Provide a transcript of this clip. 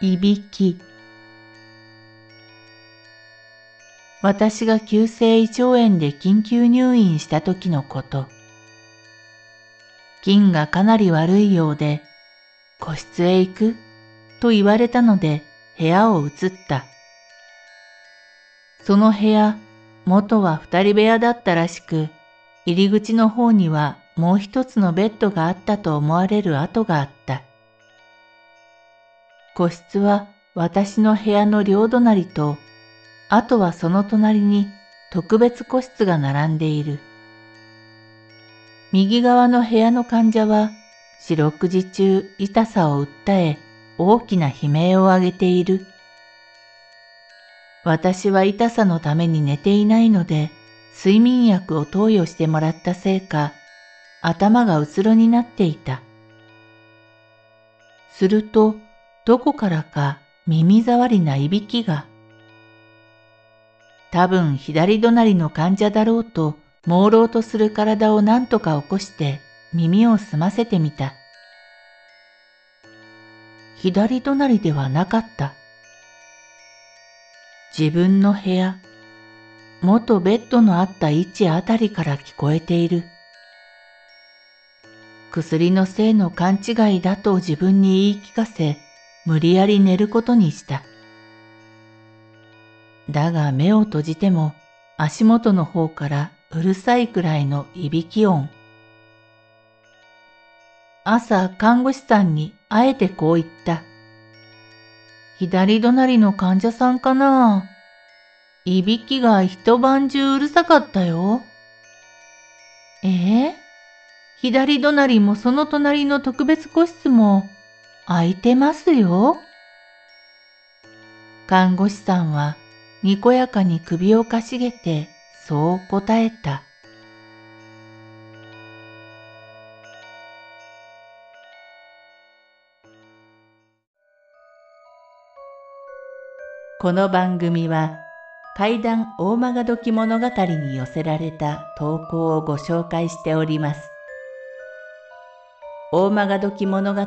いびき私が急性胃腸炎で緊急入院した時のこと。菌がかなり悪いようで、個室へ行くと言われたので部屋を移った。その部屋、元は二人部屋だったらしく、入り口の方にはもう一つのベッドがあったと思われる跡があった。個室は私の部屋の両隣と、あとはその隣に特別個室が並んでいる。右側の部屋の患者は四六時中痛さを訴え大きな悲鳴を上げている。私は痛さのために寝ていないので睡眠薬を投与してもらったせいか頭がうつろになっていた。するとどこからか耳障りないびきが。多分左隣の患者だろうと朦朧とする体を何とか起こして耳を澄ませてみた。左隣ではなかった。自分の部屋、元ベッドのあった位置あたりから聞こえている。薬のせいの勘違いだと自分に言い聞かせ、無理やり寝ることにした。だが目を閉じても足元の方からうるさいくらいのいびき音。朝看護師さんにあえてこう言った。左隣の患者さんかな？いびきが一晩中うるさかったよ。ええ左隣もその隣の特別個室も空いてますよ。看護師さんはにこやかに首をかしげてそう答えた。この番組は怪談大曲時物語に寄せられた投稿をご紹介しております。大曲時物語